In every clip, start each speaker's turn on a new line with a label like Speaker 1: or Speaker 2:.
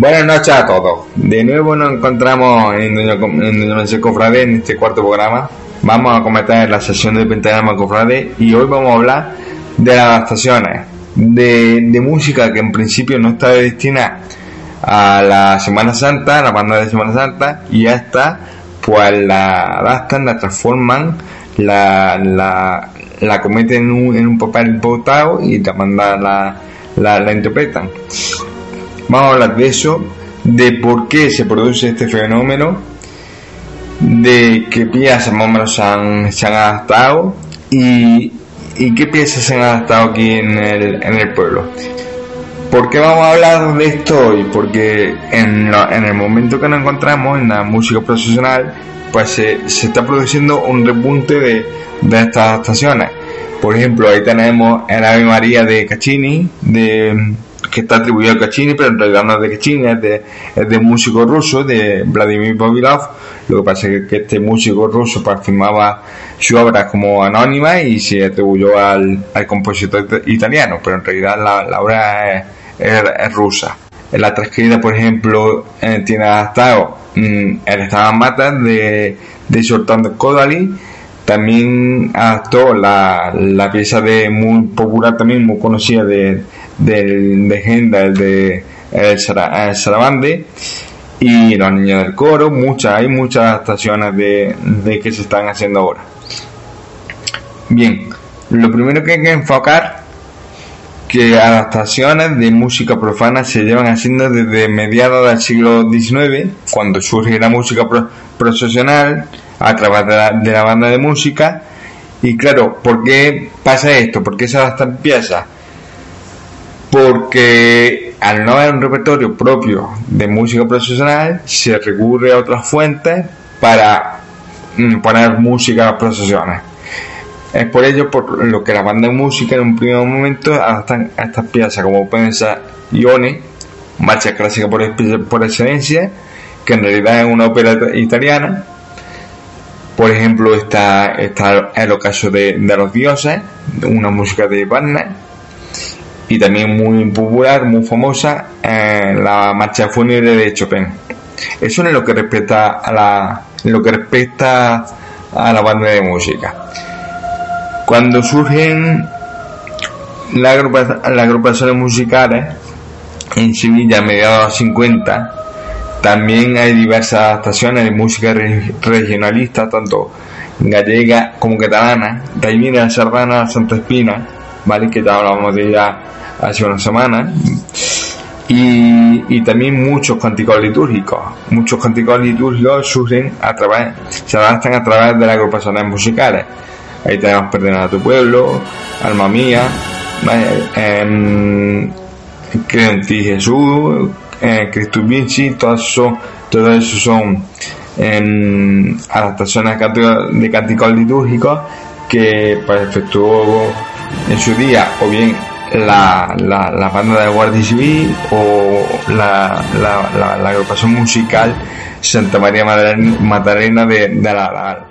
Speaker 1: Buenas noches a todos. De nuevo nos encontramos en Doña Cofrade en este cuarto programa. Vamos a comentar la sesión de Pentagrama Cofrade y hoy vamos a hablar de las adaptaciones de, música que en principio no estaba destinada a la Semana Santa, la banda de Semana Santa, y ya está, pues la adaptan, la transforman, la, la, la cometen en un, en un papel botado y la banda la, la, la interpretan. Vamos a hablar de eso, de por qué se produce este fenómeno, de qué piezas más o han, se han adaptado y, y, qué piezas se han adaptado aquí en el, en el pueblo. ¿Por qué vamos a hablar de esto hoy? Porque en, en el momento que nos encontramos en la música profesional, pues se, se está produciendo un repunte de, de estas adaptaciones. Por ejemplo, ahí tenemos el Ave María de Caccini, de que está atribuido a Caccini, pero en realidad no es de Caccini, es de, es de músico ruso, de Vladimir Bobilov. Lo que pasa es que este músico ruso firmaba su obra como anónima y se atribuyó al, al compositor italiano, pero en realidad la, la obra es, es, rusa. En la transcrita, por ejemplo, eh, tiene adaptado mm, el Estaban Matas de, de Sortando Kodali, también adaptó la, la pieza de muy popular también muy conocida de del, de el de el, Sarabande y los niños del coro, muchas, hay muchas adaptaciones de, de que se están haciendo ahora. Bien, lo primero que hay que enfocar que adaptaciones de música profana se llevan haciendo desde mediados del siglo XIX, cuando surge la música profesional a través de la, de la, banda de música. Y claro, ¿por qué pasa esto? ¿Por qué se adaptan piezas? Porque al no haber un repertorio propio de música profesional, se recurre a otras fuentes para mm, poner música a procesiones. Es por ello por lo que la banda de música en un primer momento adaptan a estas piezas como pueden ser Ione, marcha clásica por, por excelencia, que en realidad es una ópera italiana. Por ejemplo, está, está el ocaso de, de los dioses, una música de Wagner y también muy popular, muy famosa, en la marcha fúnebre de Chopin. Eso es lo que respecta a la, lo que respecta a la banda de música. Cuando surgen las agrupaciones musicales en Sevilla a mediados de los 50, también hay diversas adaptaciones de música regionalista, tanto gallega como catalana, de sardana Santa Espina, ¿vale? que ya hablamos de ella hace una semana. Y, también muchos cánticos litúrgicos. Muchos cánticos litúrgicos surgen a través, se adaptan a través de las agrupaciones musicales. Ahí tenemos Perdona a tu pueblo, Alma mía, eh, Creo en ti Jesús, eh, Cristo Vinci, todo eso, todo eso son eh, adaptaciones de cánticos litúrgicos que pues, efectuó en su día o bien la, la, la banda de Guardia Civil o la, la, la, agrupación musical Santa María Magdalena de, de la,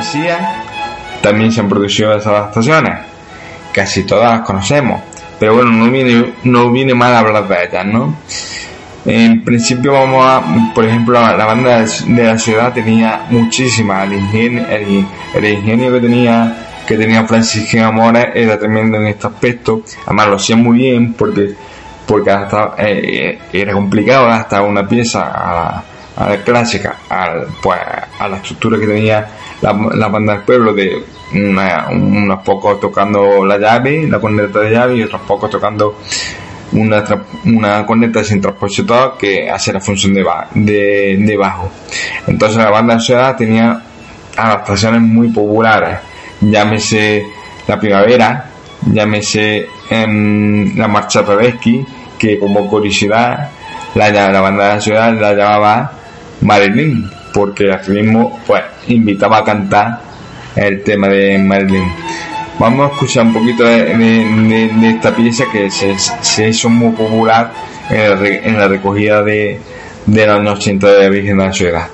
Speaker 1: Andalucía también se han producido esas adaptaciones. Casi todas las conocemos. Pero bueno, no viene, no viene mal hablar de ellas, ¿no? En principio vamos a, por ejemplo, la, banda de la ciudad tenía muchísimas, el ingenio, el, ingenio que tenía que tenía Francis Amores era tremendo en este aspecto, además lo hacía muy bien porque porque hasta, eh, era complicado hasta una pieza a la, clásica, al, pues, a la estructura que tenía la, banda del pueblo de unos pocos tocando la llave, la corneta de llave y otros pocos tocando una, una corneta sin transpositor que hace la función de, de, de bajo. Entonces la banda de ciudad tenía adaptaciones muy populares, llámese La Primavera, llámese en La Marcha Tedeschi, que como curiosidad la, la banda de la ciudad la llamaba Marilyn, porque así mismo pues invitaba a cantar el tema de Marilyn. Vamos a escuchar un poquito de, esta pieza que se, hizo muy popular en la, recogida de, de los años 80 de la Virgen de la Ciudad.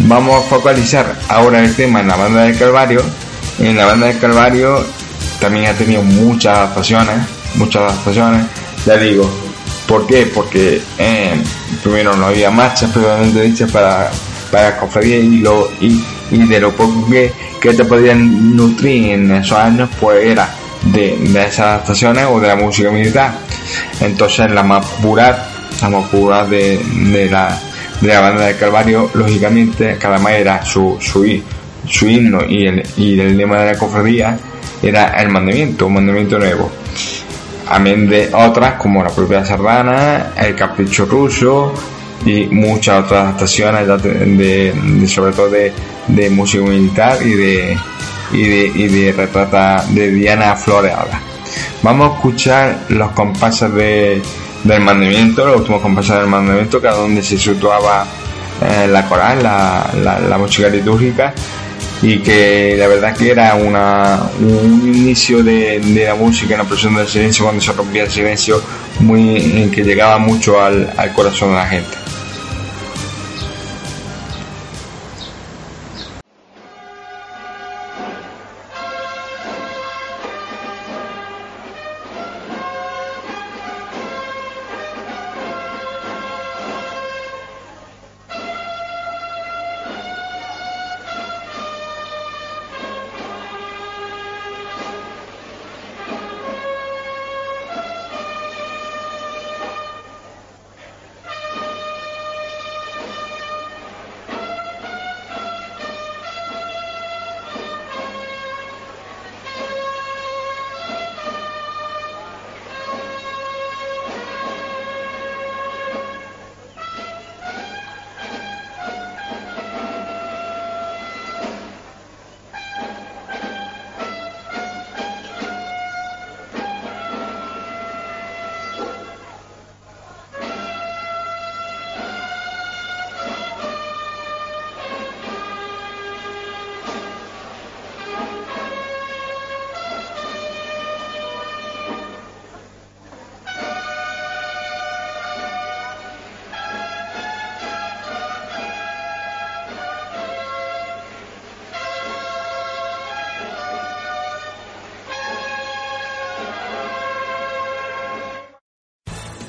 Speaker 1: Vamos a focalizar ahora el tema en la banda del Calvario. En la banda del Calvario también ha tenido muchas adaptaciones, muchas adaptaciones. Ya digo, ¿por qué? Porque eh, primero no había marchas previamente dichas para, para cofradía y, lo, y, de lo poco que, te podían nutrir en esos años, pues era de, esas adaptaciones o de la música militar. Entonces la más pura, la más pura de la de la banda del Calvario, lógicamente, cada más era su, su, su himno y el, y el lema de la cofradía era el mandamiento, un mandamiento nuevo. Amén de otras como la propia Sardana, el Capricho Ruso y muchas otras adaptaciones de, sobre todo de, de música militar y de, y de, y de retrata de Diana Floreada. Vamos a escuchar los compases de del mandamiento, los últimos compases del mandamiento, que era donde se situaba eh, la coral, la, música litúrgica, y que la verdad que era una, un inicio de, la música en la presión del silencio, cuando se rompía el silencio, muy, que llegaba mucho al, al corazón de la gente.